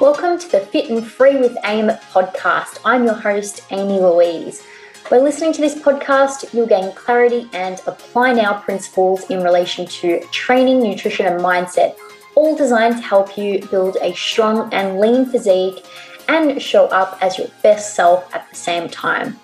Welcome to the Fit and Free with AIM podcast. I'm your host, Amy Louise. By listening to this podcast, you'll gain clarity and apply now principles in relation to training, nutrition, and mindset, all designed to help you build a strong and lean physique and show up as your best self at the same time.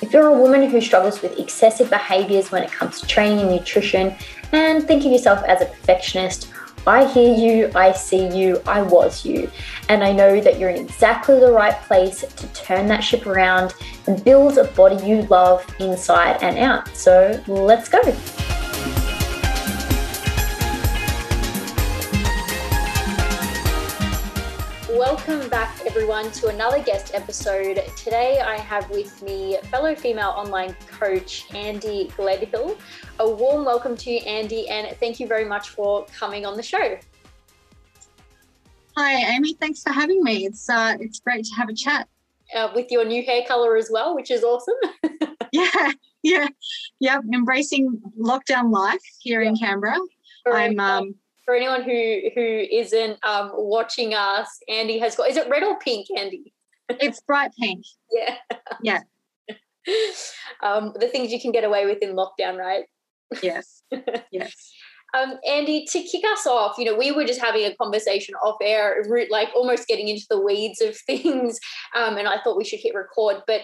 If you're a woman who struggles with excessive behaviors when it comes to training and nutrition and think of yourself as a perfectionist, I hear you, I see you, I was you. And I know that you're in exactly the right place to turn that ship around and build a body you love inside and out. So let's go. Welcome back, everyone, to another guest episode. Today, I have with me fellow female online coach Andy Gledhill. A warm welcome to you, Andi, and thank you very much for coming on the show. Hi, Amy. Thanks for having me. It's uh, it's great to have a chat. Uh, with your new hair color as well, which is awesome. yeah, yeah, yeah. Embracing lockdown life here yeah. in Canberra. I'm um, for anyone who who isn't um, watching us, Andy has got. Is it red or pink, Andy? it's bright pink. Yeah. Yeah. um, the things you can get away with in lockdown, right? Yes. Yes. Um, Andi, to kick us off, you know, we were just having a conversation off air, like almost getting into the weeds of things, um, and I thought we should hit record. But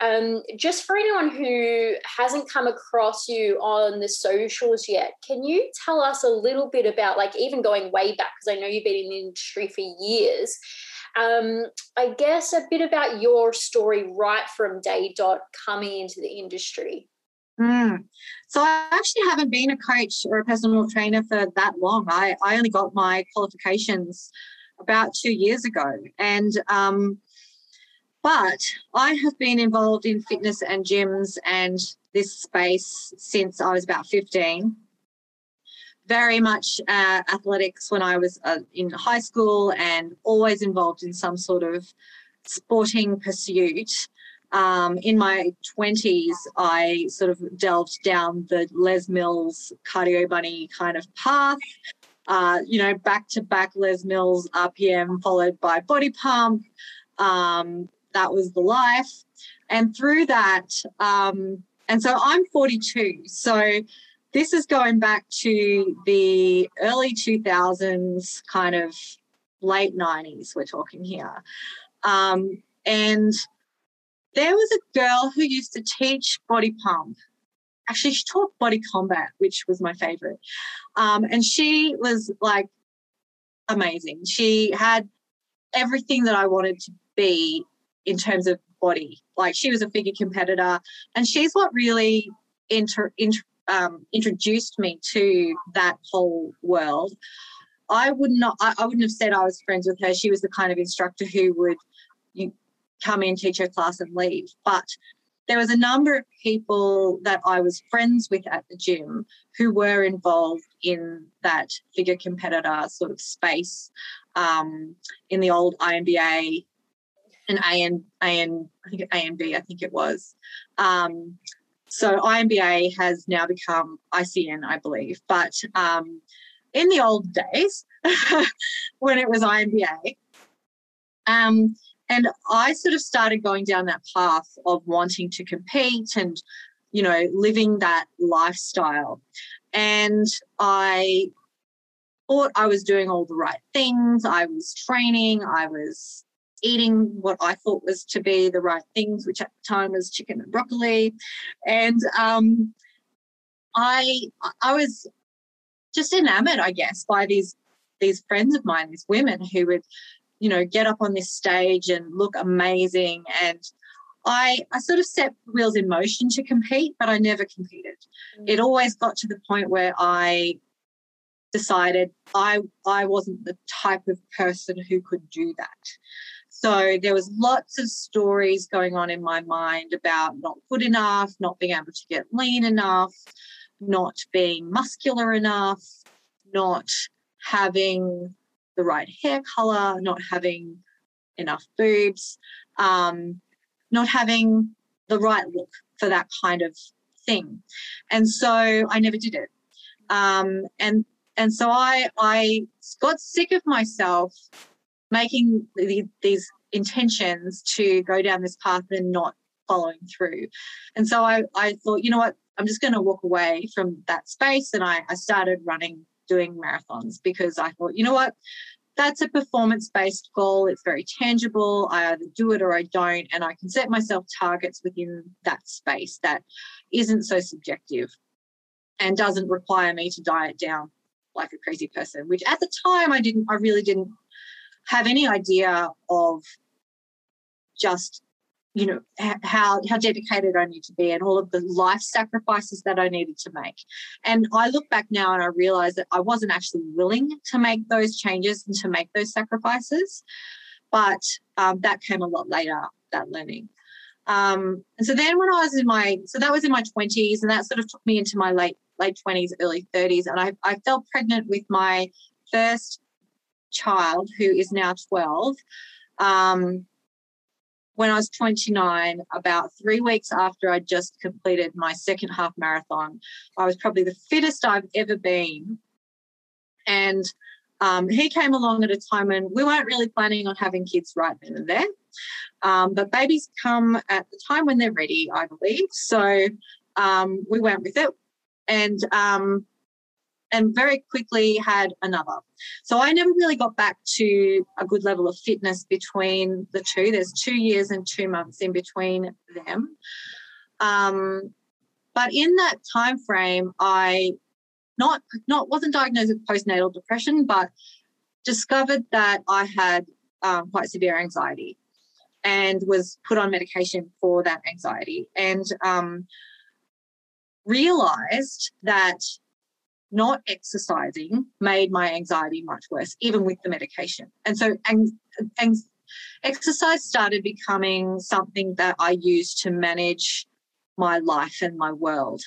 um, just for anyone who hasn't come across you on the socials yet, can you tell us a little bit about, like, even going way back, because I know you've been in the industry for years. Um, I guess a bit about your story right from day dot coming into the industry. Mm. So I actually haven't been a coach or a personal trainer for that long. I, I only got my qualifications about two years ago. And um, but I have been involved in fitness and gyms and this space since I was about 15. Very much uh, athletics when I was uh, in high school and always involved in some sort of sporting pursuit. Um, in my 20s, I sort of delved down the Les Mills cardio bunny kind of path. Uh, you know, back to back Les Mills RPM followed by body pump. Um, that was the life. And through that, um, and so I'm 42. So this is going back to the early 2000s, kind of late 90s, we're talking here. Um, and there was a girl who used to teach body pump. Actually, she taught body combat, which was my favorite. Um, and she was like amazing. She had everything that I wanted to be in terms of body. Like she was a figure competitor, and she's what really inter, inter, um, introduced me to that whole world. I would not. I, I, wouldn't have said I was friends with her. She was the kind of instructor who would you come in, teach her class, and leave. But there was a number of people that I was friends with at the gym who were involved in that figure competitor sort of space um, in the old INBA an AN, AN, I think ANB, I think it was. Um, so INBA has now become ICN, I believe. But um, in the old days, when it was INBA, um, and I sort of started going down that path of wanting to compete and, you know, living that lifestyle. And I thought I was doing all the right things. I was training, I was eating what I thought was to be the right things, which at the time was chicken and broccoli. And um, I I was just enamored, I guess, by these these friends of mine, these women who would, you know, get up on this stage and look amazing. And I I sort of set wheels in motion to compete, but I never competed. Mm. It always got to the point where I decided I I wasn't the type of person who could do that. So there was lots of stories going on in my mind about not good enough, not being able to get lean enough, not being muscular enough, not having the right hair color, not having enough boobs, um, not having the right look for that kind of thing. And so I never did it. Um, and and so I I got sick of myself making the, these intentions to go down this path and not following through. And so I, I thought, you know what, I'm just going to walk away from that space. And I, I started running, doing marathons because I thought, you know what, that's a performance based goal. It's very tangible. I either do it or I don't. And I can set myself targets within that space that isn't so subjective and doesn't require me to diet down like a crazy person, which at the time I didn't, I really didn't have any idea of just you know how how dedicated I need to be and all of the life sacrifices that I needed to make. And I look back now and I realize that I wasn't actually willing to make those changes and to make those sacrifices, but um, that came a lot later. That learning. Um, and so then when I was in my so that was in my twenties and that sort of took me into my late late twenties, early thirties, and I I fell pregnant with my first child who is now twelve. Um, when I was 29, about three weeks after I just completed my second half marathon, I was probably the fittest I've ever been. And um, he came along at a time when we weren't really planning on having kids right then and there. Um, but babies come at the time when they're ready, I believe. So um, we went with it. And um, and very quickly had another. So I never really got back to a good level of fitness between the two. There's two years and two months in between them. Um, but in that time frame, I not not wasn't diagnosed with postnatal depression, but discovered that I had um, quite severe anxiety and was put on medication for that anxiety and um, realized that not exercising made my anxiety much worse, even with the medication. And so, and, and exercise started becoming something that I used to manage my life and my world.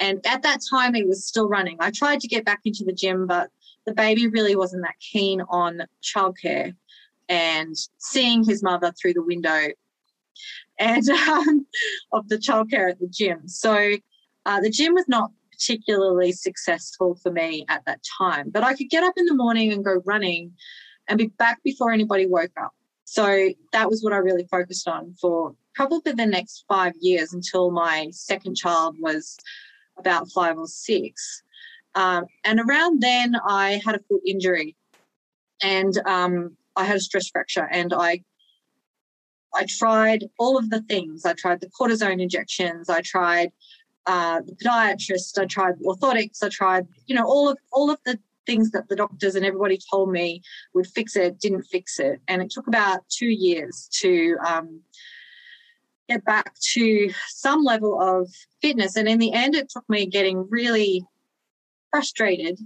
And at that time, it was still running. I tried to get back into the gym, but the baby really wasn't that keen on childcare and seeing his mother through the window and um, of the childcare at the gym. So uh, the gym was not particularly successful for me at that time. But I could get up in the morning and go running and be back before anybody woke up. So that was what I really focused on for probably the next five years until my second child was about five or six. Um, and around then, I had a foot injury and um, I had a stress fracture and I I tried all of the things. I tried the cortisone injections. I tried uh, the podiatrist, I tried orthotics, I tried, you know, all of all of the things that the doctors and everybody told me would fix it, didn't fix it, and it took about two years to um, get back to some level of fitness. And in the end, it took me getting really frustrated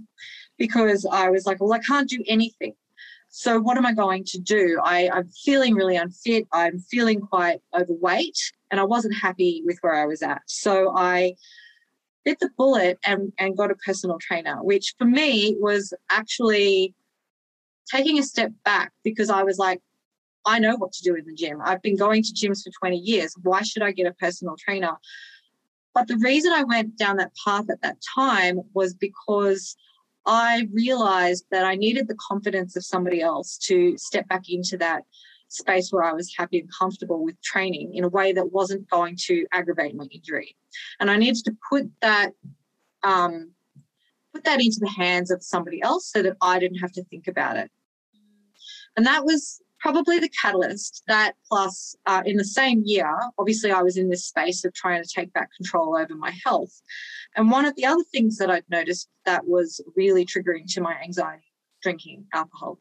because I was like, well, I can't do anything. So what am I going to do? I, I'm feeling really unfit. I'm feeling quite overweight and I wasn't happy with where I was at. So I bit the bullet and, and got a personal trainer, which for me was actually taking a step back because I was like, I know what to do in the gym. I've been going to gyms for 20 years. Why should I get a personal trainer? But the reason I went down that path at that time was because I realized that I needed the confidence of somebody else to step back into that space where I was happy and comfortable with training in a way that wasn't going to aggravate my injury. And I needed to put that um, put that into the hands of somebody else so that I didn't have to think about it. And that was probably the catalyst. That plus, uh, in the same year, obviously, I was in this space of trying to take back control over my health. And one of the other things that I'd noticed that was really triggering to my anxiety drinking alcohol.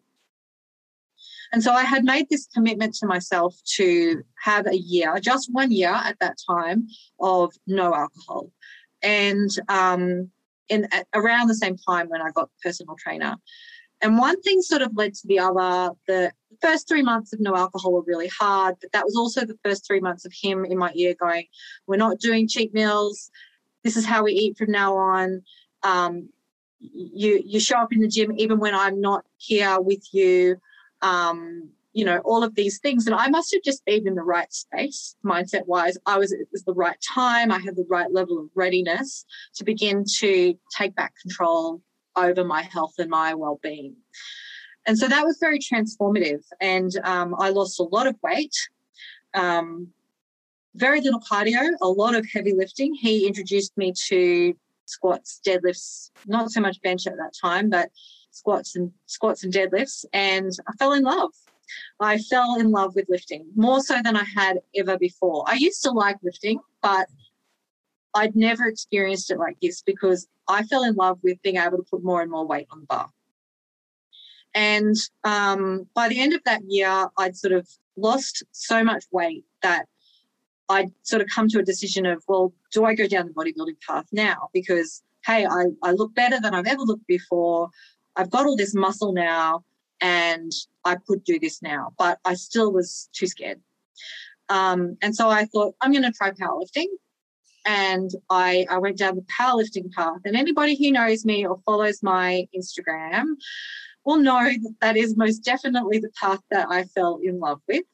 And so I had made this commitment to myself to have a year, just one year at that time, of no alcohol. And um, in around the same time when I got personal trainer. And one thing sort of led to the other. The first three months of no alcohol were really hard, but that was also the first three months of him in my ear going, We're not doing cheat meals. This is how we eat from now on. Um, you you show up in the gym even when I'm not here with you um, you know, all of these things. And I must have just been in the right space, mindset wise. I was, it was the right time. I had the right level of readiness to begin to take back control over my health and my well being. and so that was very transformative. And um, I lost a lot of weight, um, very little cardio, a lot of heavy lifting. He introduced me to squats, deadlifts, not so much bench at that time, but squats and squats and deadlifts. And I fell in love. I fell in love with lifting more so than I had ever before. I used to like lifting, but I'd never experienced it like this because I fell in love with being able to put more and more weight on the bar. And um, by the end of that year, I'd sort of lost so much weight that I'd sort of come to a decision of, well, do I go down the bodybuilding path now? Because, hey, I, I look better than I've ever looked before. I've got all this muscle now and I could do this now, but I still was too scared. Um, and so I thought, I'm going to try powerlifting. And I, I went down the powerlifting path. And anybody who knows me or follows my Instagram will know that that is most definitely the path that I fell in love with.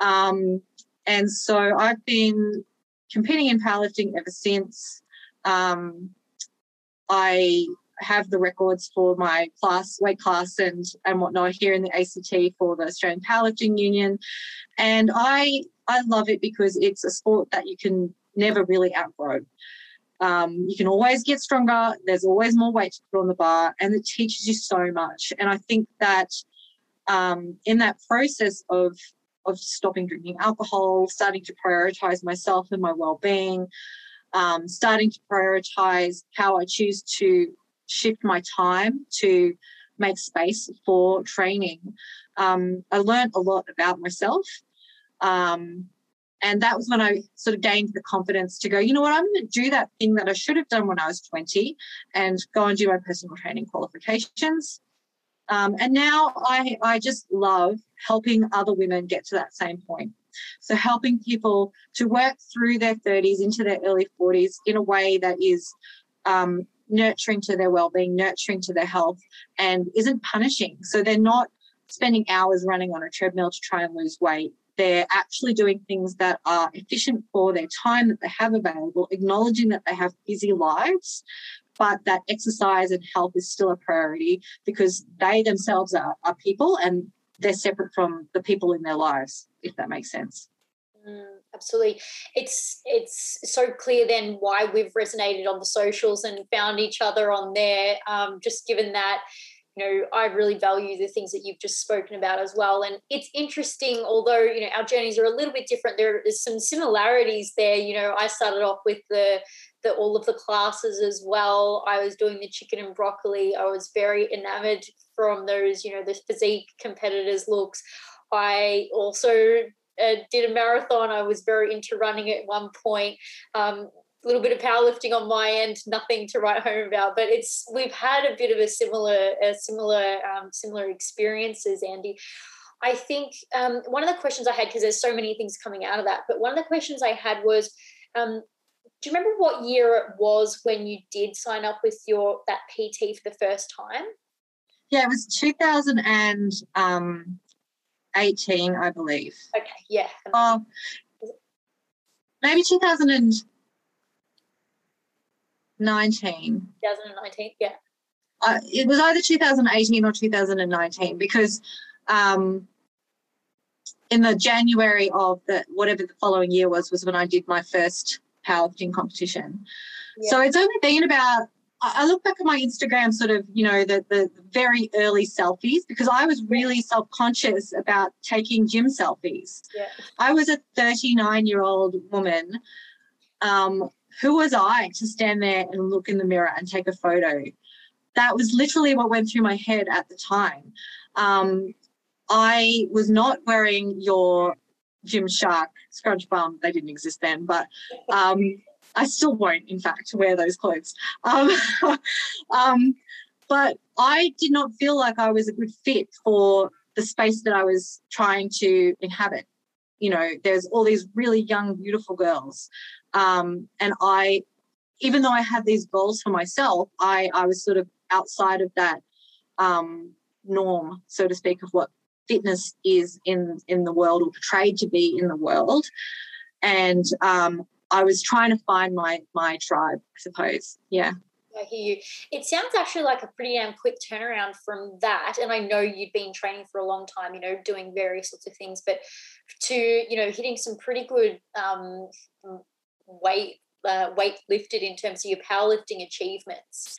Um, and so I've been competing in powerlifting ever since. Um, I have the records for my class, weight class, and and whatnot here in the ACT for the Australian Powerlifting Union, and I I love it because it's a sport that you can never really outgrow. Um, you can always get stronger. There's always more weight to put on the bar, and it teaches you so much. And I think that um, in that process of of stopping drinking alcohol, starting to prioritize myself and my well-being, um, starting to prioritize how I choose to shift my time to make space for training. Um, I learned a lot about myself. Um, and that was when I sort of gained the confidence to go, you know what, I'm going to do that thing that I should have done when I was 20 and go and do my personal training qualifications. Um, and now I, I just love helping other women get to that same point. So, helping people to work through their 30s into their early 40s in a way that is um, nurturing to their well-being, nurturing to their health, and isn't punishing. So they're not spending hours running on a treadmill to try and lose weight. They're actually doing things that are efficient for their time that they have available, acknowledging that they have busy lives, but that exercise and health is still a priority because they themselves are, are people and they're separate from the people in their lives, if that makes sense. Mm, absolutely. It's it's so clear then why we've resonated on the socials and found each other on there. Um, just given that, you know, I really value the things that you've just spoken about as well. And it's interesting, although you know our journeys are a little bit different. There is some similarities there. You know, I started off with the the all of the classes as well. I was doing the chicken and broccoli. I was very enamored from those, you know, the physique competitors looks. I also uh, did a marathon. I was very into running at one point. Um, a little bit of powerlifting on my end, nothing to write home about. But it's we've had a bit of a similar, a similar, um, similar experiences, Andy. I think um, one of the questions I had because there's so many things coming out of that, but one of the questions I had was, um, do you remember what year it was when you did sign up with your that PT for the first time? Yeah, it was 2000 and um, 18, I believe. Okay, yeah. Oh, maybe 2019. 2019, yeah. Uh, it was either 2018 or 2019 because um, in the January of the whatever the following year was was when I did my first powerlifting competition. Yeah. So it's only been about I look back at my Instagram, sort of, you know, the, the very early selfies because I was really self conscious about taking gym selfies. Yeah. I was a 39 year old woman. Um, who was I to stand there and look in the mirror and take a photo? That was literally what went through my head at the time. Um, I was not wearing your Gymshark scrunch bum. They didn't exist then, but um, I still won't, in fact, wear those clothes. Um, um, but I did not feel like I was a good fit for the space that I was trying to inhabit. You know, there's all these really young, beautiful girls. Um, and I, even though I had these goals for myself, I, I was sort of outside of that um, norm, so to speak, of what fitness is in, in the world or portrayed to be in the world. And um, I was trying to find my my tribe, I suppose. Yeah. I hear you. It sounds actually like a pretty damn quick turnaround from that. And I know you'd been training for a long time, you know, doing various sorts of things, but to, you know, hitting some pretty good um, weight, uh, weight lifted in terms of your powerlifting achievements.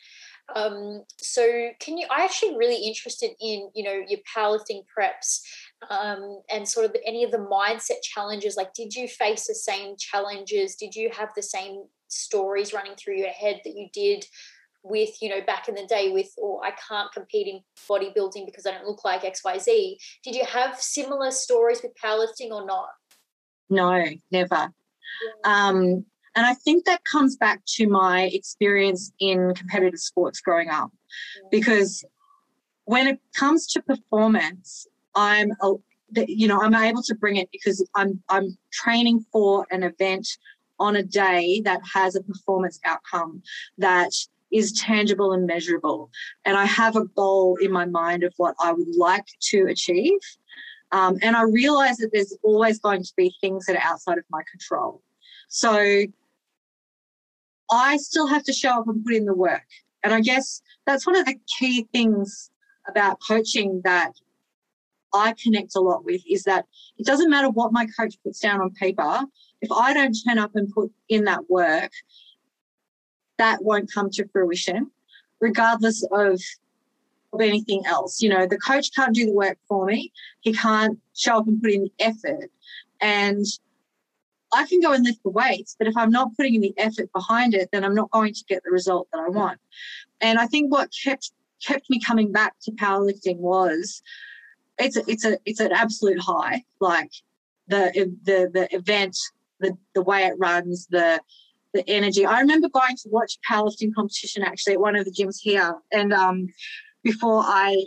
Um, so can you, I actually really interested in, you know, your powerlifting preps um, and sort of any of the mindset challenges. Like, did you face the same challenges? Did you have the same stories running through your head that you did with, you know, back in the day with, or oh, I can't compete in bodybuilding because I don't look like XYZ. Did you have similar stories with powerlifting or not? No, never. Yeah. Um, and I think that comes back to my experience in competitive sports growing up, yeah. because when it comes to performance, I'm, a, you know, I'm able to bring it because I'm I'm training for an event on a day that has a performance outcome that is tangible and measurable. And I have a goal in my mind of what I would like to achieve. Um, and I realize that there's always going to be things that are outside of my control. So I still have to show up and put in the work. And I guess that's one of the key things about coaching that I connect a lot with is that it doesn't matter what my coach puts down on paper. If I don't turn up and put in that work, that won't come to fruition, regardless of, of anything else. You know, the coach can't do the work for me. He can't show up and put in the effort. And I can go and lift the weights, but if I'm not putting in the effort behind it, then I'm not going to get the result that I want. And I think what kept kept me coming back to powerlifting was it's a, it's a it's an absolute high. Like the the the event, the the way it runs, the the energy. I remember going to watch a powerlifting competition actually at one of the gyms here, and um, before I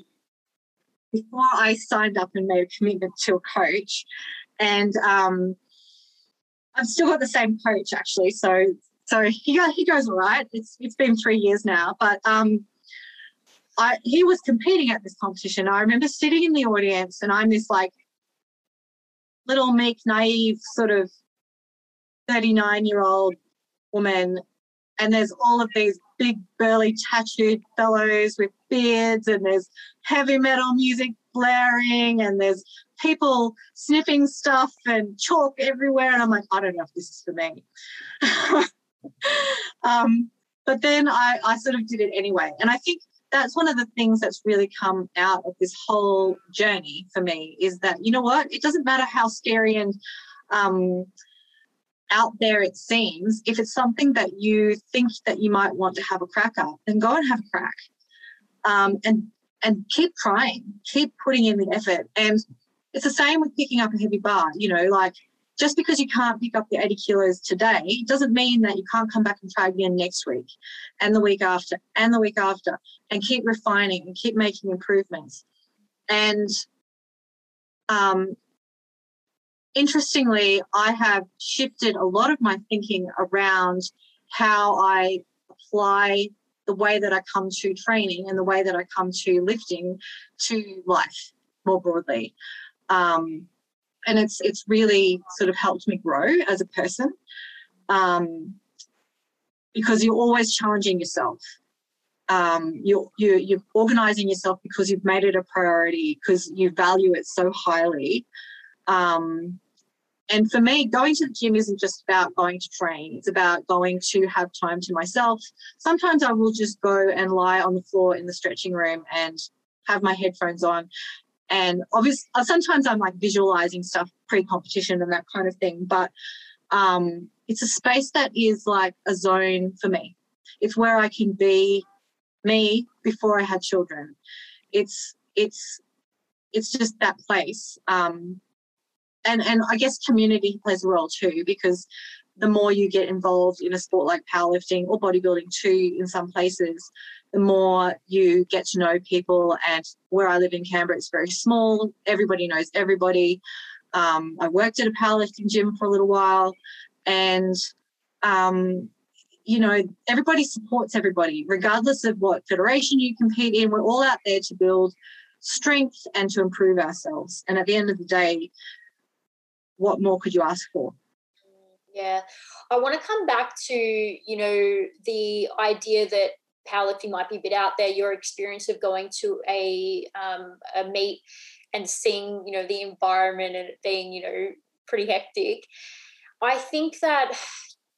before I signed up and made a commitment to a coach, and um, I've still got the same coach actually. So so he he goes all right. It's it's been three years now, but um, I he was competing at this competition. I remember sitting in the audience, and I'm this like little meek, naive sort of 39 year old woman, and there's all of these big, burly, tattooed fellows with beards, and there's heavy metal music blaring, and there's people sniffing stuff and chalk everywhere. And I'm like, I don't know if this is for me. um, but then I, I sort of did it anyway. And I think that's one of the things that's really come out of this whole journey for me is that you know what? It doesn't matter how scary and um, out there it seems if it's something that you think that you might want to have a crack at then go and have a crack. Um, and and keep trying. Keep putting in the effort. And it's the same with picking up a heavy bar you know like just because you can't pick up the 80 kilos today doesn't mean that you can't come back and try again next week and the week after and the week after and keep refining and keep making improvements. And um, interestingly, I have shifted a lot of my thinking around how I apply the way that I come to training and the way that I come to lifting to life more broadly. Um, and it's it's really sort of helped me grow as a person um, because you're always challenging yourself. Um, you're, you're, you're organizing yourself because you've made it a priority because you value it so highly. Um, and for me, going to the gym isn't just about going to train, it's about going to have time to myself. Sometimes I will just go and lie on the floor in the stretching room and have my headphones on and obviously, uh, sometimes I'm like visualizing stuff pre competition and that kind of thing. But um, it's a space that is like a zone for me. It's where I can be me before I had children. It's it's it's just that place. Um, and and I guess community plays a role too because the more you get involved in a sport like powerlifting or bodybuilding too in some places the more you get to know people. And where i live in canberra it's very small. Everybody knows everybody. Um, i worked at a powerlifting gym for a little while. And um, you know everybody supports everybody regardless of what federation you compete in. We're all out there to build strength and to improve ourselves. And at the end of the day what more could you ask for? Yeah. I want to come back to, you know, the idea that powerlifting might be a bit out there, your experience of going to a um, a meet and seeing you know the environment and it being you know pretty hectic. I think that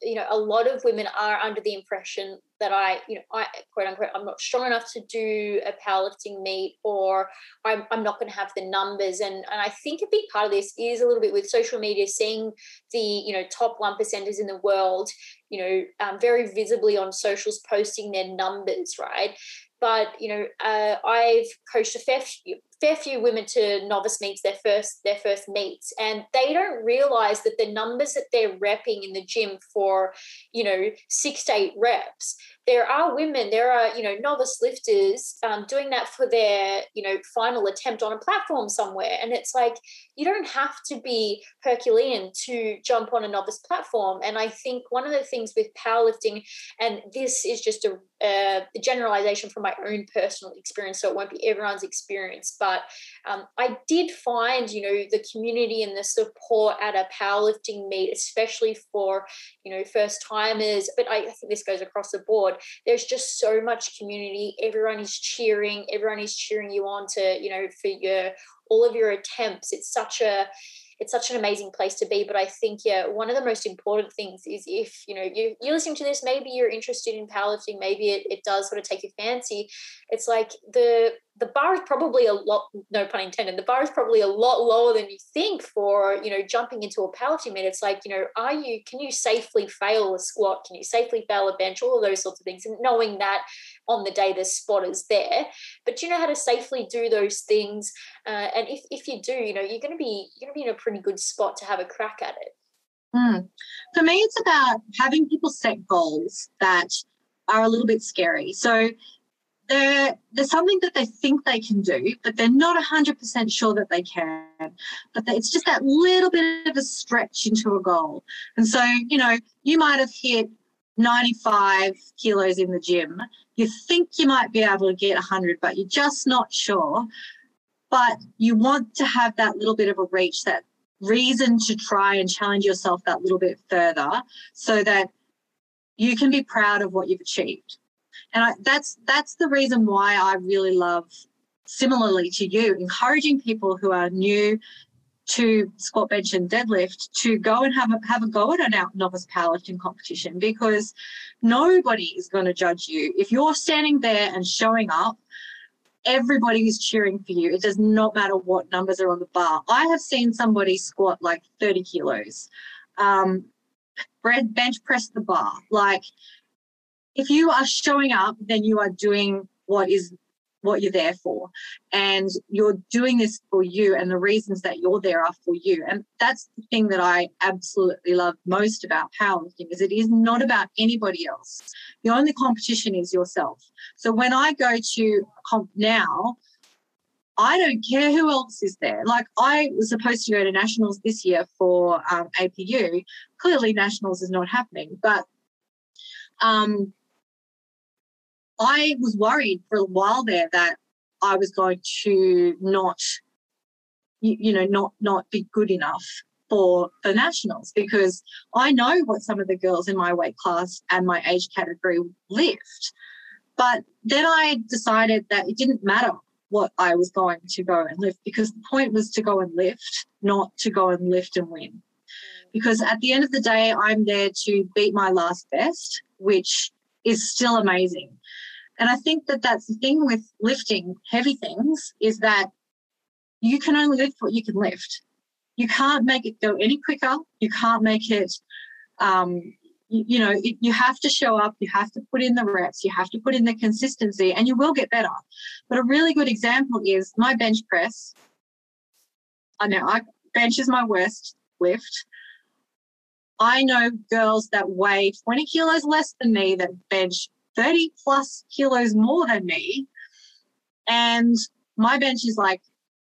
you know a lot of women are under the impression that I, you know, I quote unquote, I'm not strong enough to do a powerlifting meet, or I'm, I'm not going to have the numbers. And and I think a big part of this is a little bit with social media, seeing the you know top one percenters in the world, you know, um, very visibly on socials posting their numbers, right? But you know, uh, I've coached a fair few, fair few women to novice meets, their first their first meets, and they don't realize that the numbers that they're repping in the gym for, you know, six to eight reps there are women, there are, you know, novice lifters um, doing that for their, you know, final attempt on a platform somewhere. And it's like, you don't have to be Herculean to jump on a novice platform. And I think one of the things with powerlifting, and this is just a, a generalization from my own personal experience, so it won't be everyone's experience, but um, I did find, you know, the community and the support at a powerlifting meet, especially for, you know, first timers, but I think this goes across the board. There's just so much community. Everyone is cheering, everyone is cheering you on to, you know, for your all of your attempts. It's such a it's such an amazing place to be. But I think, yeah, one of the most important things is if, you know, you, you're listening to this, maybe you're interested in powerlifting, maybe it, it does sort of take your fancy. It's like the the bar is probably a lot, no pun intended, the bar is probably a lot lower than you think for, you know, jumping into a powerlifting meet. It's like, you know, are you, can you safely fail a squat? Can you safely fail a bench? All of those sorts of things. And knowing that on the day the spot is there, but you know how to safely do those things. Uh, and if, if you do, you know, you're going to be, you're going to be in a pretty good spot to have a crack at it. Mm. For me, it's about having people set goals that are a little bit scary. So they're, there's something that they think they can do, but they're not 100% sure that they can. But it's just that little bit of a stretch into a goal. And so, you know, you might have hit 95 kilos in the gym. You think you might be able to get 100, but you're just not sure. But you want to have that little bit of a reach, that reason to try and challenge yourself that little bit further so that you can be proud of what you've achieved and I, that's that's the reason why I really love, similarly to you, encouraging people who are new to squat, bench, and deadlift to go and have a have a go at an out novice powerlifting competition because nobody is going to judge you if you're standing there and showing up. Everybody is cheering for you. It does not matter what numbers are on the bar. I have seen somebody squat like 30 kilos, um, bench press the bar. Like if you are showing up, then you are doing what is what you're there for. And you're doing this for you, and the reasons that you're there are for you. And that's the thing that I absolutely love most about powerlifting is it is not about anybody else. The only competition is yourself. So when I go to comp now, I don't care who else is there. Like I was supposed to go to nationals this year for um, APU. Clearly, nationals is not happening, but um, I was worried for a while there that I was going to not, you, know, not not be good enough for the nationals because I know what some of the girls in my weight class and my age category lift. But then I decided that it didn't matter what I was going to go and lift because the point was to go and lift, not to go and lift and win. Because at the end of the day, I'm there to beat my last best, which is still amazing. And I think that that's the thing with lifting heavy things is that you can only lift what you can lift. You can't make it go any quicker. You can't make it, um, you, you know, it, you have to show up. You have to put in the reps. You have to put in the consistency, and you will get better. But a really good example is my bench press. I know I, bench is my worst lift. I know girls that weigh 20 kilos less than me that bench 30 plus kilos more than me. And my bench is like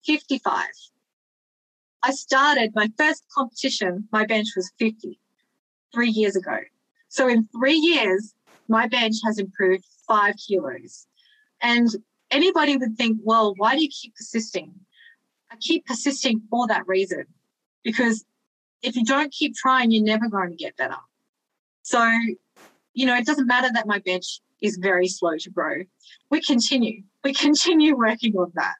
55. I started my first competition, my bench was 50 three years ago. So in three years, my bench has improved five kilos. And anybody would think, well, why do you keep persisting? I keep persisting for that reason. Because if you don't keep trying, you're never going to get better. So you know, it doesn't matter that my bench is very slow to grow. We continue, we continue working on that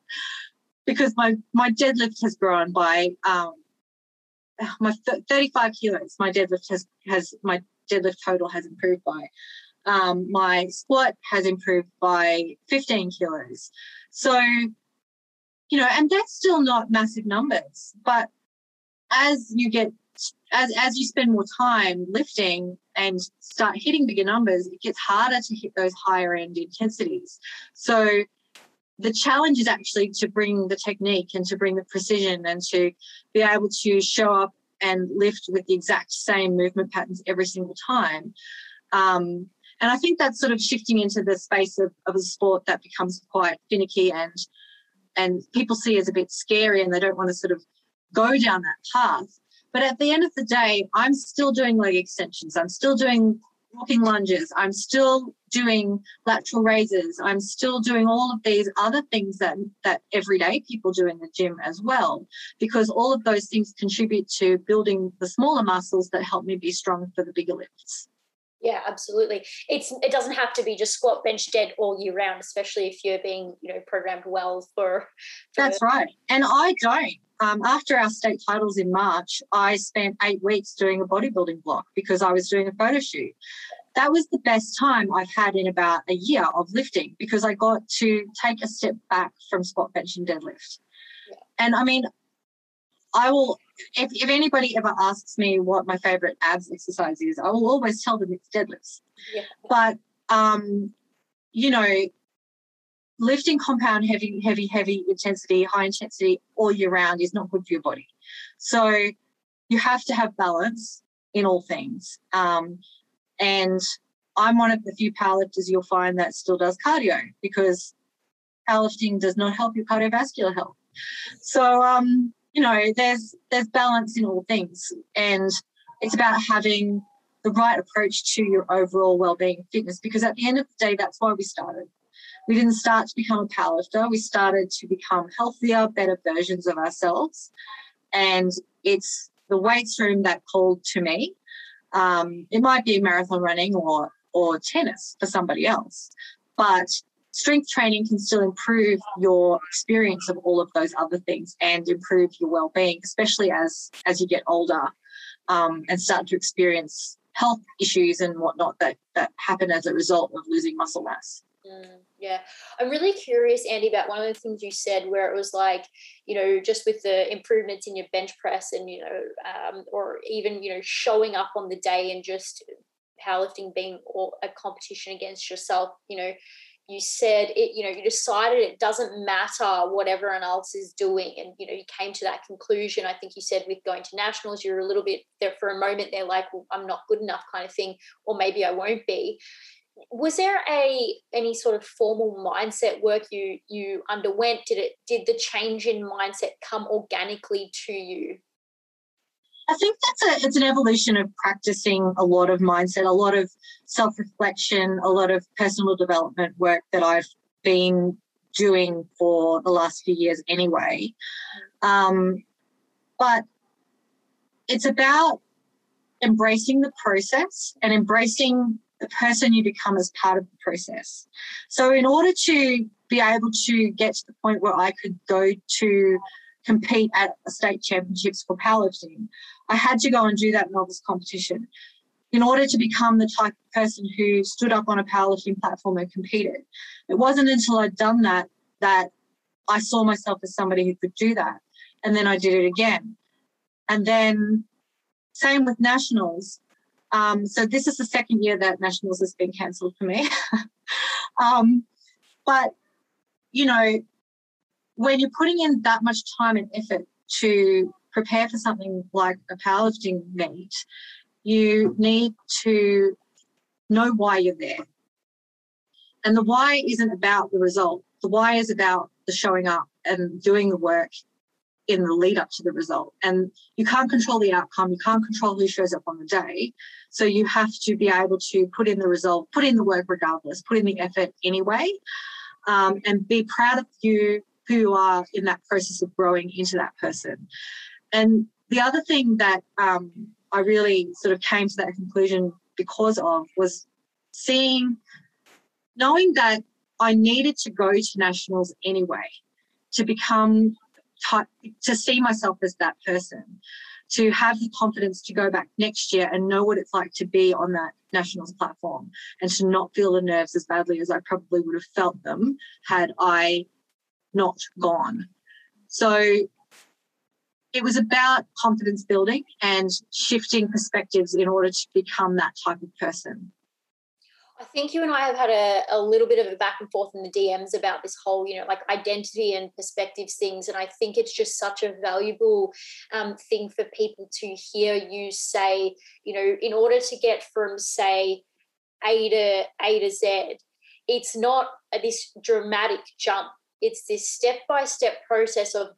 because my, my deadlift has grown by um, my 35 kilos. My deadlift has, has my deadlift total has improved by. Um, my squat has improved by 15 kilos. So, you know, and that's still not massive numbers, but as you get as as you spend more time lifting and start hitting bigger numbers, it gets harder to hit those higher end intensities. So the challenge is actually to bring the technique and to bring the precision and to be able to show up and lift with the exact same movement patterns every single time. Um, and I think that's sort of shifting into the space of, of a sport that becomes quite finicky and and people see as a bit scary and they don't want to sort of go down that path. But at the end of the day, I'm still doing leg extensions. I'm still doing walking lunges. I'm still doing lateral raises. I'm still doing all of these other things that, that everyday people do in the gym as well, because all of those things contribute to building the smaller muscles that help me be strong for the bigger lifts. Yeah, absolutely. It's it doesn't have to be just squat bench dead all year round, especially if you're being you know programmed well for. for That's right, and I don't. Um, after our state titles in March, I spent eight weeks doing a bodybuilding block because I was doing a photo shoot. That was the best time I've had in about a year of lifting because I got to take a step back from squat, bench, and deadlift. Yeah. And I mean, I will if, if anybody ever asks me what my favorite abs exercise is, I will always tell them it's deadlifts. Yeah. But um, you know, lifting compound heavy, heavy, heavy intensity, high intensity all year round is not good for your body. So you have to have balance in all things. Um, and I'm one of the few powerlifters you'll find that still does cardio because powerlifting does not help your cardiovascular health. So um, you know, there's there's balance in all things, and it's about having the right approach to your overall well-being fitness. Because at the end of the day, that's why we started. We didn't start to become a powerlifter. We started to become healthier, better versions of ourselves, and it's the weights room that called to me. Um, it might be marathon running or or tennis for somebody else, but strength training can still improve your experience of all of those other things and improve your well-being especially as as you get older um, and start to experience health issues and whatnot that that happen as a result of losing muscle mass mm, yeah. I'm really curious andy about one of the things you said where it was like you know just with the improvements in your bench press and you know um, or even you know showing up on the day and just powerlifting being a competition against yourself you know you said it you know you decided it doesn't matter what everyone else is doing and you know you came to that conclusion. I think you said with going to nationals you're a little bit there for a moment they're like well, i'm not good enough kind of thing or maybe i won't be was there a any sort of formal mindset work you you underwent did it did the change in mindset come organically to you I think that's a it's an evolution of practicing a lot of mindset, a lot of self-reflection, a lot of personal development work that I've been doing for the last few years anyway. Um, but it's about embracing the process and embracing the person you become as part of the process. So in order to be able to get to the point where I could go to compete at state championships for powerlifting, I had to go and do that novice competition in order to become the type of person who stood up on a powerlifting platform and competed. It wasn't until I'd done that that I saw myself as somebody who could do that. And then I did it again. And then same with nationals. Um, so this is the second year that nationals has been cancelled for me. um, but you know, when you're putting in that much time and effort to prepare for something like a powerlifting meet, you need to know why you're there. And the why isn't about the result. The why is about the showing up and doing the work in the lead up to the result. And you can't control the outcome. You can't control who shows up on the day. So you have to be able to put in the result, put in the work regardless, put in the effort anyway, um, and be proud of you, who you are in that process of growing into that person. And the other thing that um, I really sort of came to that conclusion because of was seeing knowing that I needed to go to nationals anyway to become to see myself as that person, to have the confidence to go back next year and know what it's like to be on that nationals platform and to not feel the nerves as badly as I probably would have felt them had I not gone. So it was about confidence building and shifting perspectives in order to become that type of person. I think you and I have had a, a little bit of a back and forth in the DMs about this whole, you know, like identity and perspectives things. And I think it's just such a valuable um, thing for people to hear you say, you know, in order to get from, say, A to A to Z, it's not this dramatic jump. It's this step by step process of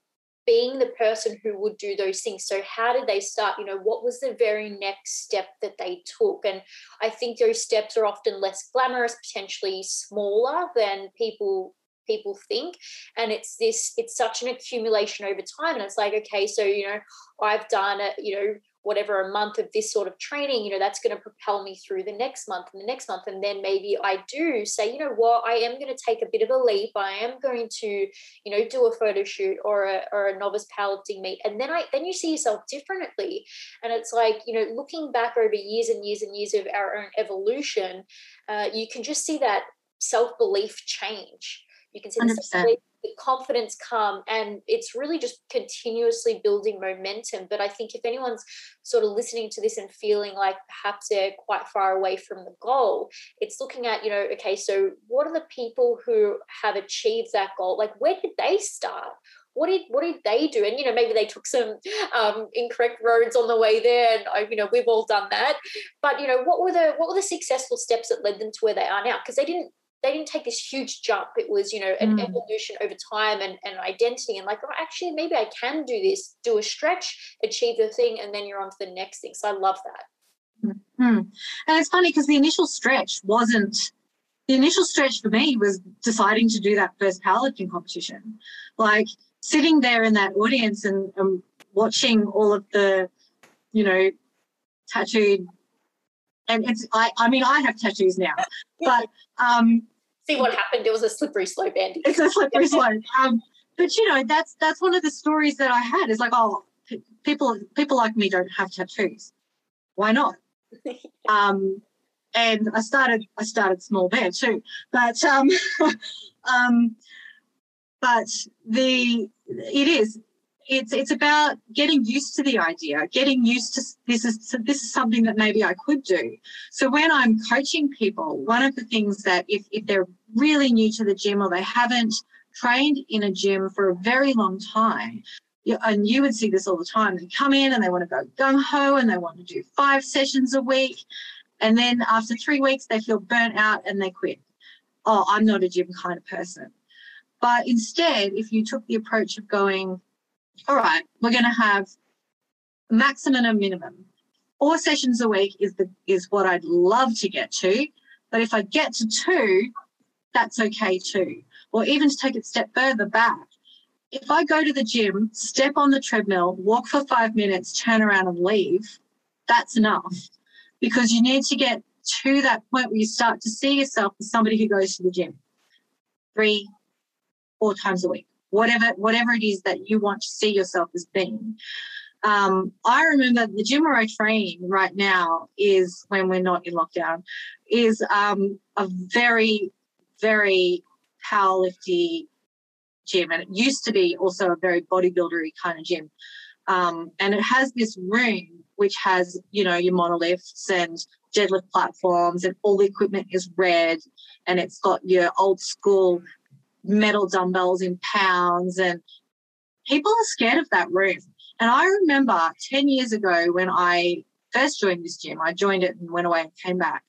being the person who would do those things. So, how did they start? You know, what was the very next step that they took? And I think those steps are often less glamorous, potentially smaller than people people think and it's this it's such an accumulation over time and it's like okay so you know i've done it you know whatever a month of this sort of training you know that's going to propel me through the next month and the next month. And then maybe i do say you know what? I am going to take a bit of a leap. I am going to you know do a photo shoot or a, or a novice powerlifting meet. And then i then you see yourself differently. And it's like you know looking back over years and years and years of our own evolution uh, you can just see that self-belief change. You can see the confidence come and it's really just continuously building momentum but i think if anyone's sort of listening to this and feeling like perhaps they're quite far away from the goal it's looking at you know okay so what are the people who have achieved that goal like where did they start what did what did they do? And you know, maybe they took some um, incorrect roads on the way there, and you know, we've all done that. But you know, what were the what were the successful steps that led them to where they are now? Because they didn't they didn't take this huge jump. It was, you know, an mm. evolution over time and, and identity and like, oh, actually, maybe I can do this, do a stretch, achieve the thing, and then you're on to the next thing. So I love that. Mm-hmm. And it's funny because the initial stretch wasn't the initial stretch for me was deciding to do that first powerlifting competition. Like sitting there in that audience and um, watching all of the, you know, tattooed and it's I, I mean I have tattoos now, but um, see what happened. It was a slippery slope, Andie. It's a slippery slope. Um, but you know that's that's one of the stories that I had. Is like oh p- people people like me don't have tattoos. Why not? um, and I started I started small there too, but um, um, but the it is it's it's about getting used to the idea, getting used to this is this is something that maybe I could do. So when I'm coaching people, one of the things that if if they're really new to the gym or they haven't trained in a gym for a very long time, and you would see this all the time. They come in and they want to go gung ho and they want to do five sessions a week, and then after three weeks they feel burnt out and they quit. Oh, I'm not a gym kind of person. But instead, if you took the approach of going, all right, we're going to have maximum and minimum. Four sessions a week is the is what I'd love to get to, but if I get to two, that's okay too. Or even to take it a step further back, if I go to the gym, step on the treadmill, walk for five minutes, turn around and leave, that's enough. Because you need to get to that point where you start to see yourself as somebody who goes to the gym three, four times a week whatever whatever it is that you want to see yourself as being. Um, I remember the gym where I train right now is when we're not in lockdown, is um, a very, very powerlifty gym. And it used to be also a very bodybuildery kind of gym. Um, and it has this room which has, you know, your monoliths and deadlift platforms, and all the equipment is red, and it's got your old school metal dumbbells in pounds and people are scared of that room. And I remember 10 years ago when I first joined this gym, I joined it and went away and came back.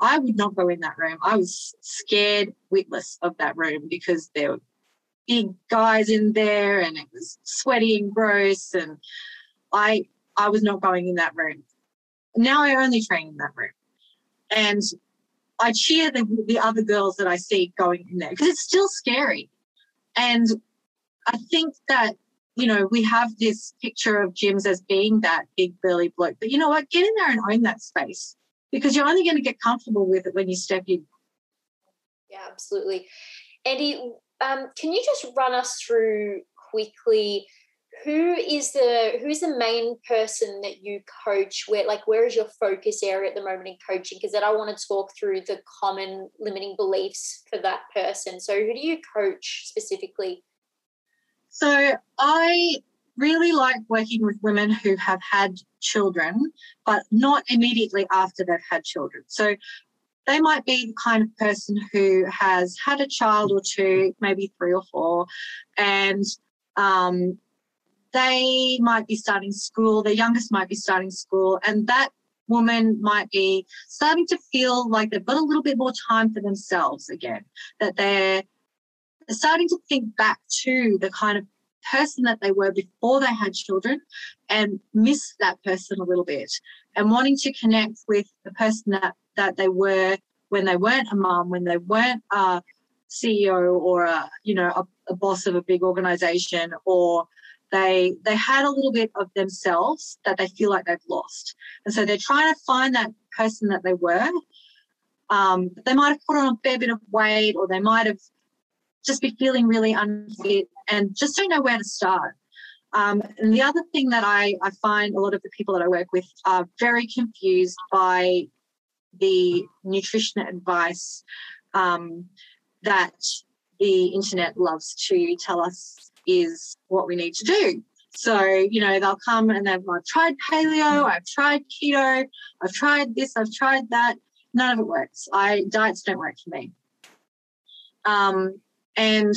I would not go in that room. I was scared witless of that room because there were big guys in there and it was sweaty and gross and I I was not going in that room. Now I only train in that room. And I cheer the, the other girls that I see going in there because it's still scary. And I think that, you know, we have this picture of gyms as being that big burly bloke. But you know what? Get in there and own that space because you're only going to get comfortable with it when you step in. Yeah, absolutely. Andie, um, can you just run us through quickly who is the who's the main person that you coach? Where like where is your focus area at the moment in coaching? Because then i want to talk through the common limiting beliefs for that person. So who do you coach specifically? So i really like working with women who have had children but not immediately after they've had children. So they might be the kind of person who has had a child or two maybe three or four and um, they might be starting school, their youngest might be starting school, and that woman might be starting to feel like they've got a little bit more time for themselves again, that they're starting to think back to the kind of person that they were before they had children and miss that person a little bit and wanting to connect with the person that, that they were when they weren't a mom, when they weren't a CEO or a, you know, a, a boss of a big organization or they they had a little bit of themselves that they feel like they've lost. And so they're trying to find that person that they were. Um, they might have put on a fair bit of weight or they might have just be feeling really unfit and just don't know where to start. Um, and the other thing that I, I find a lot of the people that I work with are very confused by the nutrition advice um, that the internet loves to tell us is what we need to do. So, you know, they'll come and they've I've tried paleo, I've tried keto, I've tried this, I've tried that. None of it works. I diets don't work for me. Um, and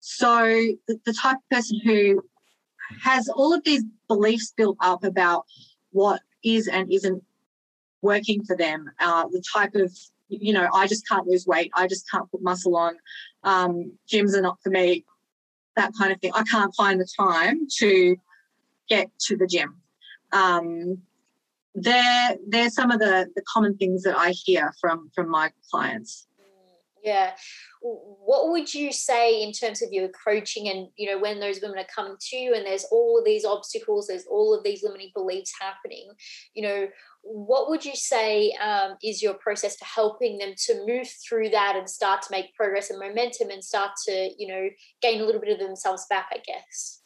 so the, the type of person who has all of these beliefs built up about what is and isn't working for them, uh, the type of you know, I just can't lose weight. I just can't put muscle on. Um, gyms are not for me that kind of thing. I can't find the time to get to the gym. Um, they're, they're some of the, the common things that I hear from, from my clients. Yeah. What would you say in terms of your coaching and, you know, when those women are coming to you and there's all of these obstacles, there's all of these limiting beliefs happening, you know, what would you say um, is your process for helping them to move through that and start to make progress and momentum and start to you know gain a little bit of themselves back i guess?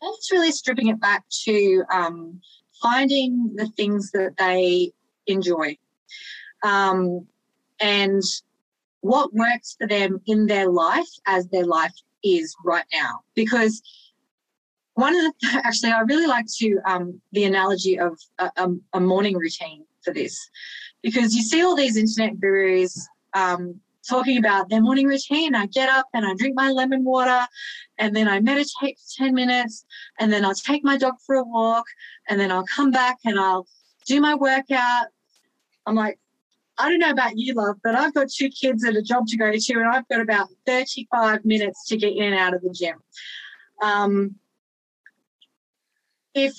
That's really stripping it back to um, finding the things that they enjoy. Um, and what works for them in their life as their life is right now. Because one of the actually i really like to um, the analogy of a, a, a, morning routine for this. Because you see all these internet gurus um, talking about their morning routine. I get up and i drink my lemon water and then i meditate for 10 minutes and then i'll take my dog for a walk and then i'll come back and i'll do my workout. I'm like I don't know about you, love, but I've got two kids and a job to go to, and I've got about 35 minutes to get in and out of the gym. Um, if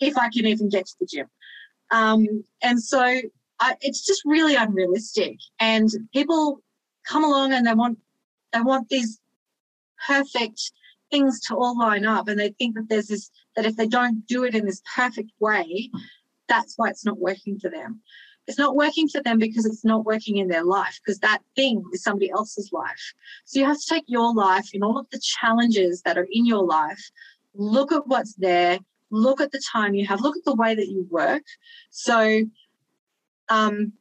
if I can even get to the gym. Um, and so I, it's just really unrealistic. And people come along and they want they want these perfect things to all line up, and they think that there's this that if they don't do it in this perfect way, that's why it's not working for them. It's not working for them because it's not working in their life, because that thing is somebody else's life. So you have to take your life and all of the challenges that are in your life, look at what's there, look at the time you have, look at the way that you work. So um,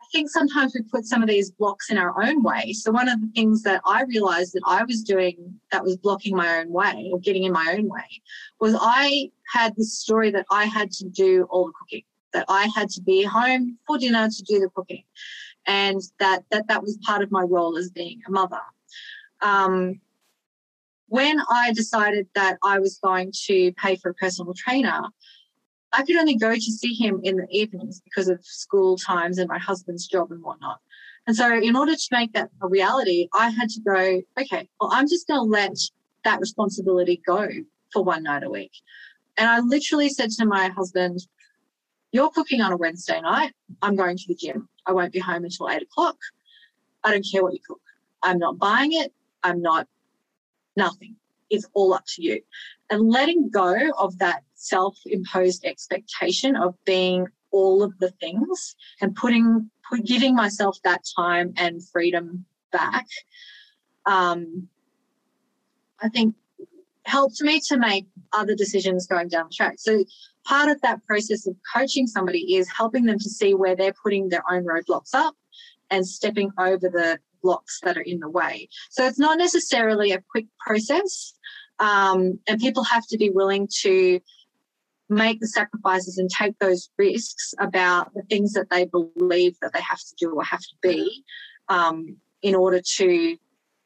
I think sometimes we put some of these blocks in our own way. So one of the things that I realized that I was doing that was blocking my own way or getting in my own way was I had this story that I had to do all the cooking, that I had to be home for dinner to do the cooking. And that that that was part of my role as being a mother. Um, when I decided that I was going to pay for a personal trainer, I could only go to see him in the evenings because of school times and my husband's job and whatnot. And so, in order to make that a reality, I had to go, okay, well, I'm just going to let that responsibility go for one night a week. And I literally said to my husband, You're cooking on a Wednesday night. I'm going to the gym. I won't be home until eight o'clock. I don't care what you cook. I'm not buying it. I'm not nothing. It's all up to you. And letting go of that self imposed expectation of being all of the things and putting giving myself that time and freedom back, um, I think helped me to make other decisions going down the track. So part of that process of coaching somebody is helping them to see where they're putting their own roadblocks up and stepping over the blocks that are in the way. So it's not necessarily a quick process. Um, and people have to be willing to make the sacrifices and take those risks about the things that they believe that they have to do or have to be um, in order to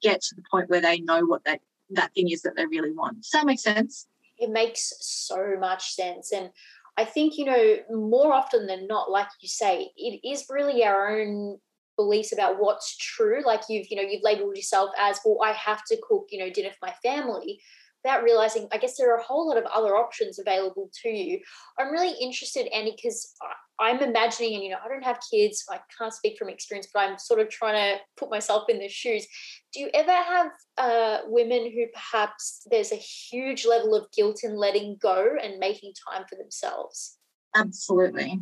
get to the point where they know what that, that thing is that they really want. Does that make sense? It makes so much sense. And I think, you know, more often than not, like you say, it is really our own beliefs about what's true. Like you've, you know, you've labeled yourself as, well, I have to cook, you know, dinner for my family without realizing, I guess there are a whole lot of other options available to you. I'm really interested, Annie, because I'm imagining, and you know, I don't have kids, I can't speak from experience, but I'm sort of trying to put myself in their shoes. Do you ever have uh, women who perhaps there's a huge level of guilt in letting go and making time for themselves? Absolutely.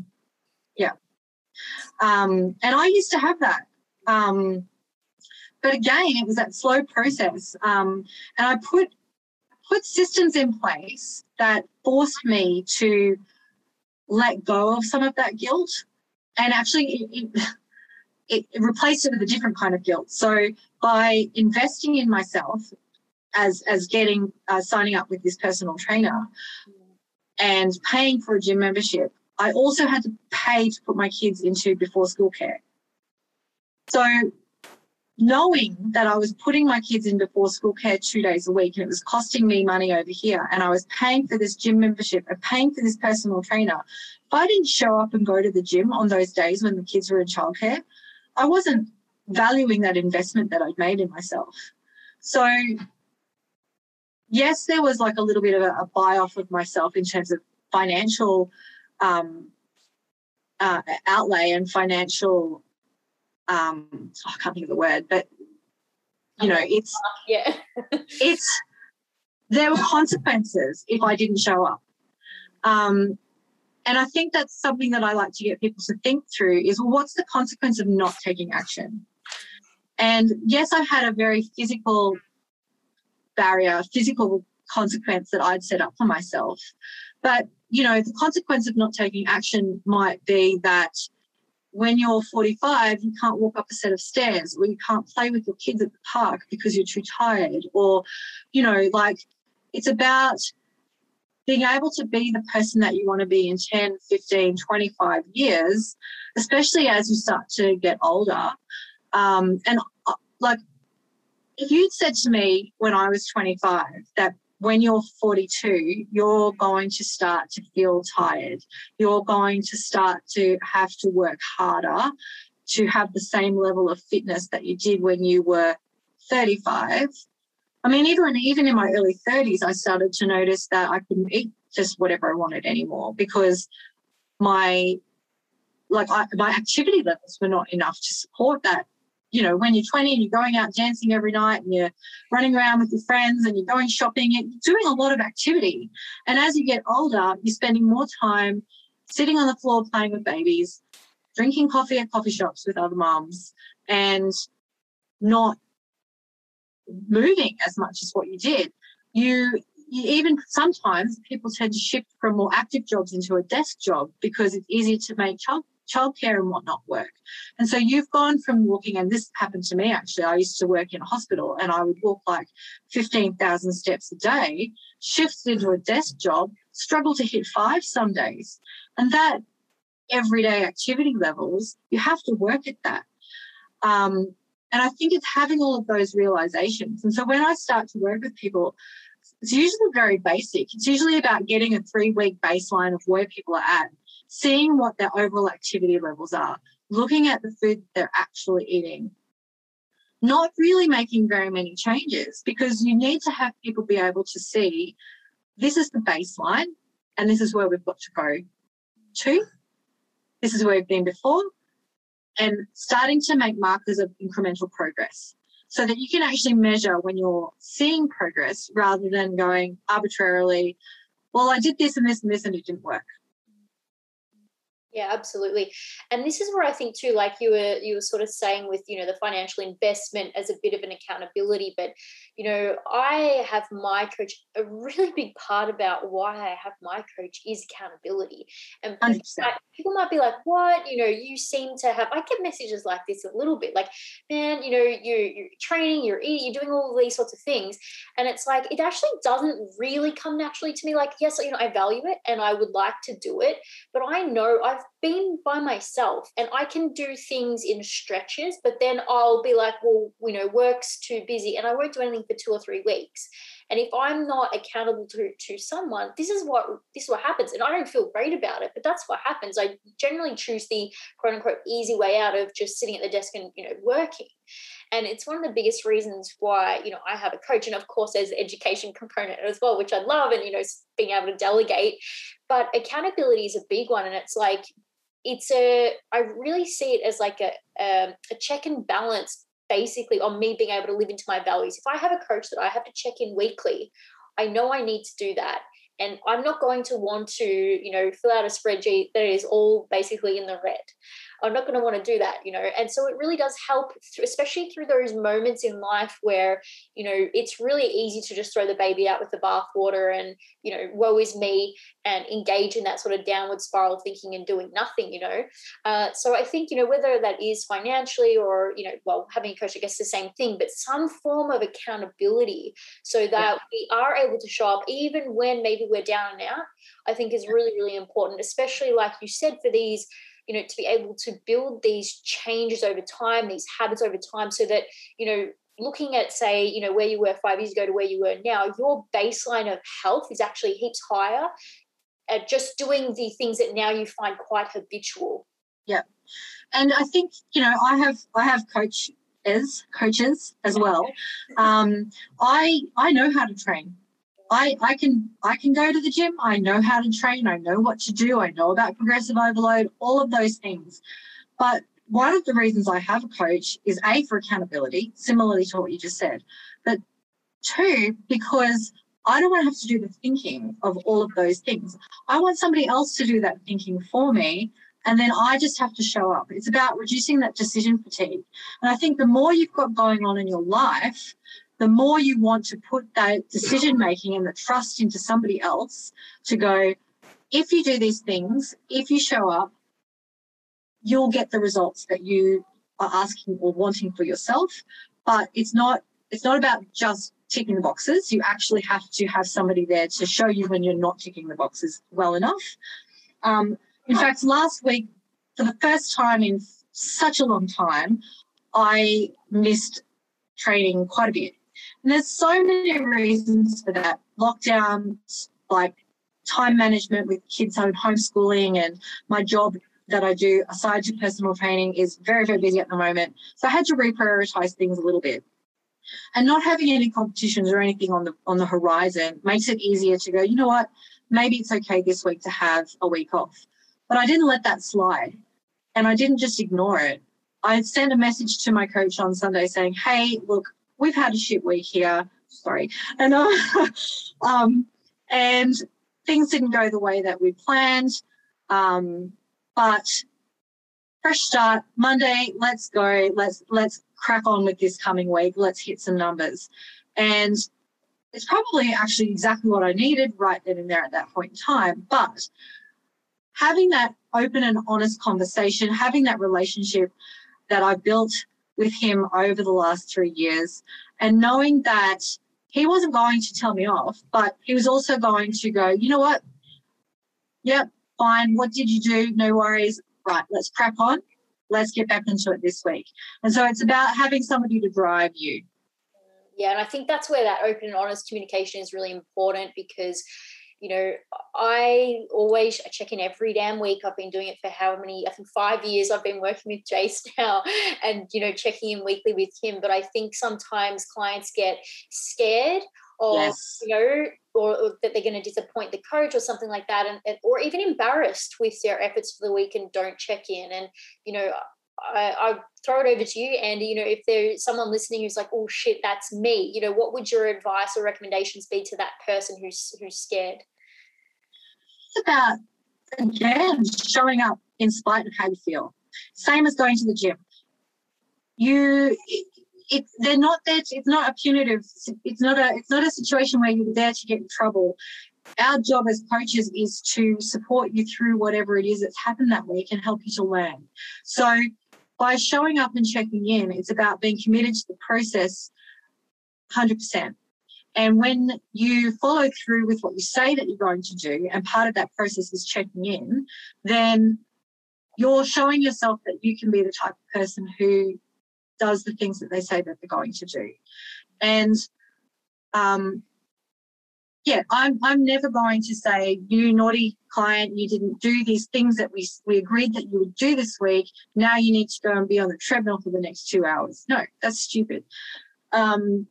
Yeah. Um, and I used to have that. Um, but again, it was that slow process. Um, and I put put systems in place that forced me to let go of some of that guilt and actually it, it, it, replaced it with a different kind of guilt so by investing in myself as as getting uh, signing up with this personal trainer and paying for a gym membership i also had to pay to put my kids into before school care so knowing that I was putting my kids in before school care two days a week and it was costing me money over here and I was paying for this gym membership and paying for this personal trainer, if I didn't show up and go to the gym on those days when the kids were in childcare, I wasn't valuing that investment that I'd made in myself. So yes, there was like a little bit of a, a buy off of myself in terms of financial um, uh, outlay and financial um, oh, I can't think of the word, but you know, it's yeah, it's there were consequences if I didn't show up. Um, and I think that's something that I like to get people to think through is well, what's the consequence of not taking action? And yes, I've had a very physical barrier, physical consequence that I'd set up for myself. But, you know, the consequence of not taking action might be that when you're 45, you can't walk up a set of stairs or you can't play with your kids at the park because you're too tired. Or, you know, like it's about being able to be the person that you want to be in 10, 15, 25 years, especially as you start to get older. Um, and uh, like, if you'd said to me when I was 25 that when you're 42, you're going to start to feel tired. You're going to start to have to work harder to have the same level of fitness that you did when you were 35. I mean, even even in my early 30s, I started to notice that I couldn't eat just whatever I wanted anymore because my like I, my activity levels were not enough to support that you know, when you're 20 and you're going out dancing every night and you're running around with your friends and you're going shopping, you're doing a lot of activity. And as you get older, you're spending more time sitting on the floor playing with babies, drinking coffee at coffee shops with other moms, and not moving as much as what you did. You, you even sometimes people tend to shift from more active jobs into a desk job because it's easier to make child childcare and whatnot work. And so you've gone from walking, and this happened to me actually. I used to work in a hospital and I would walk like 15,000 steps a day, shifted into a desk job, struggle to hit five some days. And that everyday activity levels, you have to work at that. Um, and I think it's having all of those realizations. And so when I start to work with people, it's usually very basic. It's usually about getting a three week baseline of where people are at seeing what their overall activity levels are, looking at the food they're actually eating, not really making very many changes because you need to have people be able to see this is the baseline and this is where we've got to go to. This is where we've been before. And starting to make markers of incremental progress so that you can actually measure when you're seeing progress rather than going arbitrarily, well, I did this and this and this and it didn't work. Yeah, absolutely. And this is where I think too, like you were you were sort of saying with, you know, the financial investment as a bit of an accountability. But, you know, I have my coach, a really big part about why I have my coach is accountability. And people might be like, what? You know, you seem to have I get messages like this a little bit, like, man, you know, you you're training, you're eating, you're doing all these sorts of things. And it's like it actually doesn't really come naturally to me. Like, yes, you know, I value it and I would like to do it, but I know I've been by myself and I can do things in stretches, but then I'll be like, well, you know, work's too busy and I won't do anything for two or three weeks. And if I'm not accountable to, to someone, this is what this is what happens. And I don't feel great about it, but that's what happens. I generally choose the quote unquote easy way out of just sitting at the desk and you know working. And it's one of the biggest reasons why, you know, I have a coach. And of course, there's the education component as well, which I love, and, you know, being able to delegate. But accountability is a big one. And it's like, it's a, I really see it as like a, um, a check and balance basically on me being able to live into my values. If I have a coach that I have to check in weekly, I know I need to do that. And I'm not going to want to, you know, fill out a spreadsheet that is all basically in the red. I'm not going to want to do that, you know. And so it really does help, especially through those moments in life where, you know, it's really easy to just throw the baby out with the bathwater and, you know, woe is me and engage in that sort of downward spiral thinking and doing nothing, you know. Uh, so I think, you know, whether that is financially or, you know, well, having a coach, I guess the same thing, but some form of accountability so that we are able to show up even when maybe we're down and out, I think is really, really important, especially like you said, for these you know to be able to build these changes over time these habits over time so that you know looking at say you know where you were five years ago to where you were now your baseline of health is actually heaps higher at just doing the things that now you find quite habitual. Yeah. And i think you know i have i have coach as coaches as well. Um, i i know how to train I, I can I can go to the gym. I know how to train. I know what to do. I know about progressive overload, all of those things. But one of the reasons I have a coach is A, for accountability, similarly to what you just said. But two, because I don't want to have to do the thinking of all of those things. I want somebody else to do that thinking for me. And then I just have to show up. It's about reducing that decision fatigue. And I think the more you've got going on in your life, the more you want to put that decision making and the trust into somebody else to go, if you do these things, if you show up, you'll get the results that you are asking or wanting for yourself. But it's not it's not about just ticking the boxes. You actually have to have somebody there to show you when you're not ticking the boxes well enough. Um, in fact, last week, for the first time in such a long time, I missed training quite a bit. There's so many reasons for that. Lockdowns, like time management with kids home homeschooling and my job that I do aside to personal training is very, very busy at the moment. So I had to reprioritize things a little bit. And not having any competitions or anything on the on the horizon makes it easier to go, you know what, maybe it's okay this week to have a week off. But I didn't let that slide. And I didn't just ignore it. I sent a message to my coach on Sunday saying, hey, look, we've had a shit week here. Sorry. And, uh, um, and things didn't go the way that we planned. Um, but fresh start Monday. Let's go. Let's let's crack on with this coming week. Let's hit some numbers. And it's probably actually exactly what I needed right then and there at that point in time. But having that open and honest conversation, having that relationship that I built with him over the last three years and knowing that he wasn't going to tell me off, but he was also going to go, you know what? Yep, fine. What did you do? No worries. Right, let's crack on. Let's get back into it this week. And so it's about having somebody to drive you. Yeah, and I think that's where that open and honest communication is really important because you know, I always I check in every damn week. I've been doing it for how many? I think five years. I've been working with Jace now, and you know, checking in weekly with him. But I think sometimes clients get scared of yes. you know, or, or that they're going to disappoint the coach or something like that, and or even embarrassed with their efforts for the week and don't check in. And you know, I, I throw it over to you, Andie. You know, if there's someone listening who's like, "Oh shit, that's me," you know, what would your advice or recommendations be to that person who's who's scared? It's about again showing up in spite of how you feel. Same as going to the gym. You, it, it, they're not there. To, it's not a punitive. It's not a. It's not a situation where you're there to get in trouble. Our job as coaches is to support you through whatever it is that's happened that week and help you to learn. So by showing up and checking in, it's about being committed to the process 100%. And when you follow through with what you say that you're going to do, and part of that process is checking in, then you're showing yourself that you can be the type of person who does the things that they say that they're going to do. And um, yeah, I'm I'm never going to say, you naughty client, you didn't do these things that we we agreed that you would do this week. Now you need to go and be on the treadmill for the next two hours. No, that's stupid. Um,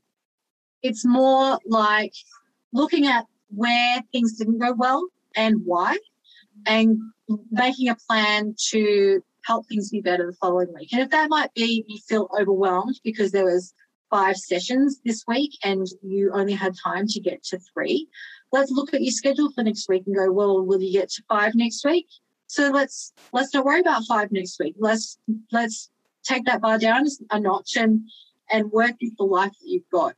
it's more like looking at where things didn't go well and why, and making a plan to help things be better the following week. And if that might be you feel overwhelmed because there was five sessions this week and you only had time to get to three, let's look at your schedule for next week and go, well, will you get to five next week? So let's let's not worry about five next week. Let's let's take that bar down a notch and and work with the life that you've got.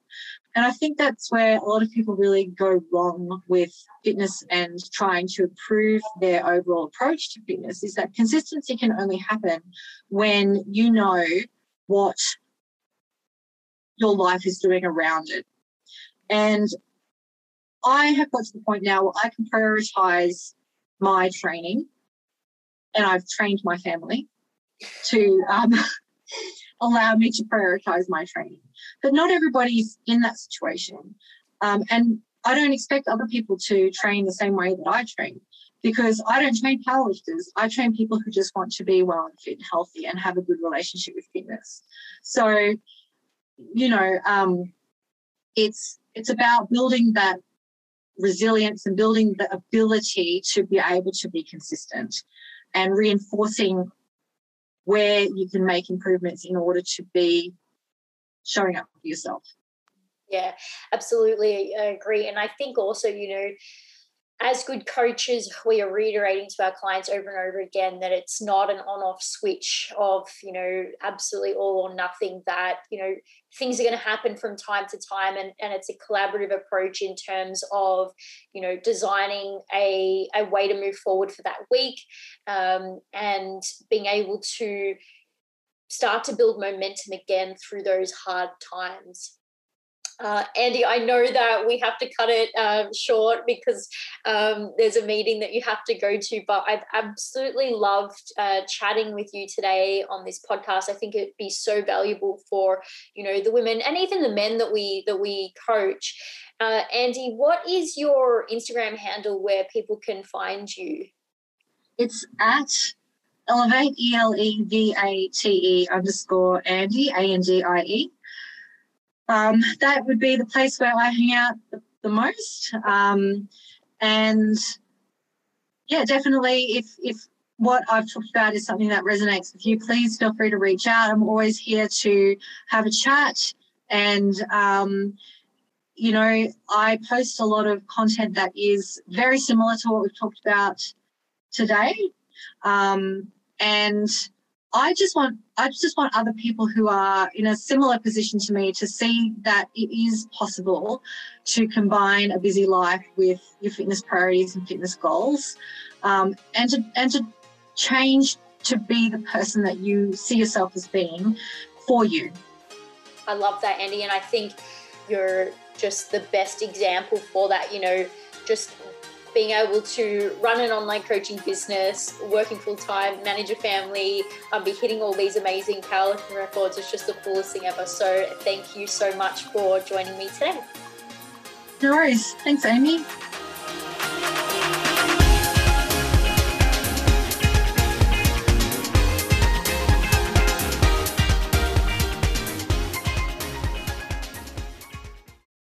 And I think that's where a lot of people really go wrong with fitness and trying to improve their overall approach to fitness is that consistency can only happen when you know what your life is doing around it. And I have got to the point now where I can prioritize my training and I've trained my family to um, allow me to prioritize my training. But not everybody's in that situation. Um, and I don't expect other people to train the same way that I train because I don't train powerlifters. I train people who just want to be well and fit and healthy and have a good relationship with fitness. So you know, um, it's it's about building that resilience and building the ability to be able to be consistent and reinforcing where you can make improvements in order to be showing up for yourself. Yeah, absolutely. I agree. And I think also, you know, as good coaches, we are reiterating to our clients over and over again that it's not an on off switch of, you know, absolutely all or nothing, that, you know, things are going to happen from time to time. And, and it's a collaborative approach in terms of, you know, designing a, a way to move forward for that week um, and being able to start to build momentum again through those hard times. Uh, Andie, I know that we have to cut it um, short because um, there's a meeting that you have to go to, but I've absolutely loved uh, chatting with you today on this podcast. I think it'd be so valuable for you know the women and even the men that we that we coach. Uh, Andie, what is your Instagram handle where people can find you? It's at elevate e l e v a t e underscore Andie a n d i e um, that would be the place where I hang out the, most. Um, and yeah, definitely, if if what I've talked about is something that resonates with you, please feel free to reach out. I'm always here to have a chat. And, um, you know, I post a lot of content that is very similar to what we've talked about today. Um, and I just want I just want other people who are in a similar position to me to see that it is possible to combine a busy life with your fitness priorities and fitness goals, um, and to and to change to be the person that you see yourself as being for you. I love that, Andie, and I think you're just the best example for that. You know, just being able to run an online coaching business, working full time, manage a family, um, be hitting all these amazing powerlifting records is just the coolest thing ever. So thank you so much for joining me today. No worries. Thanks, Amy.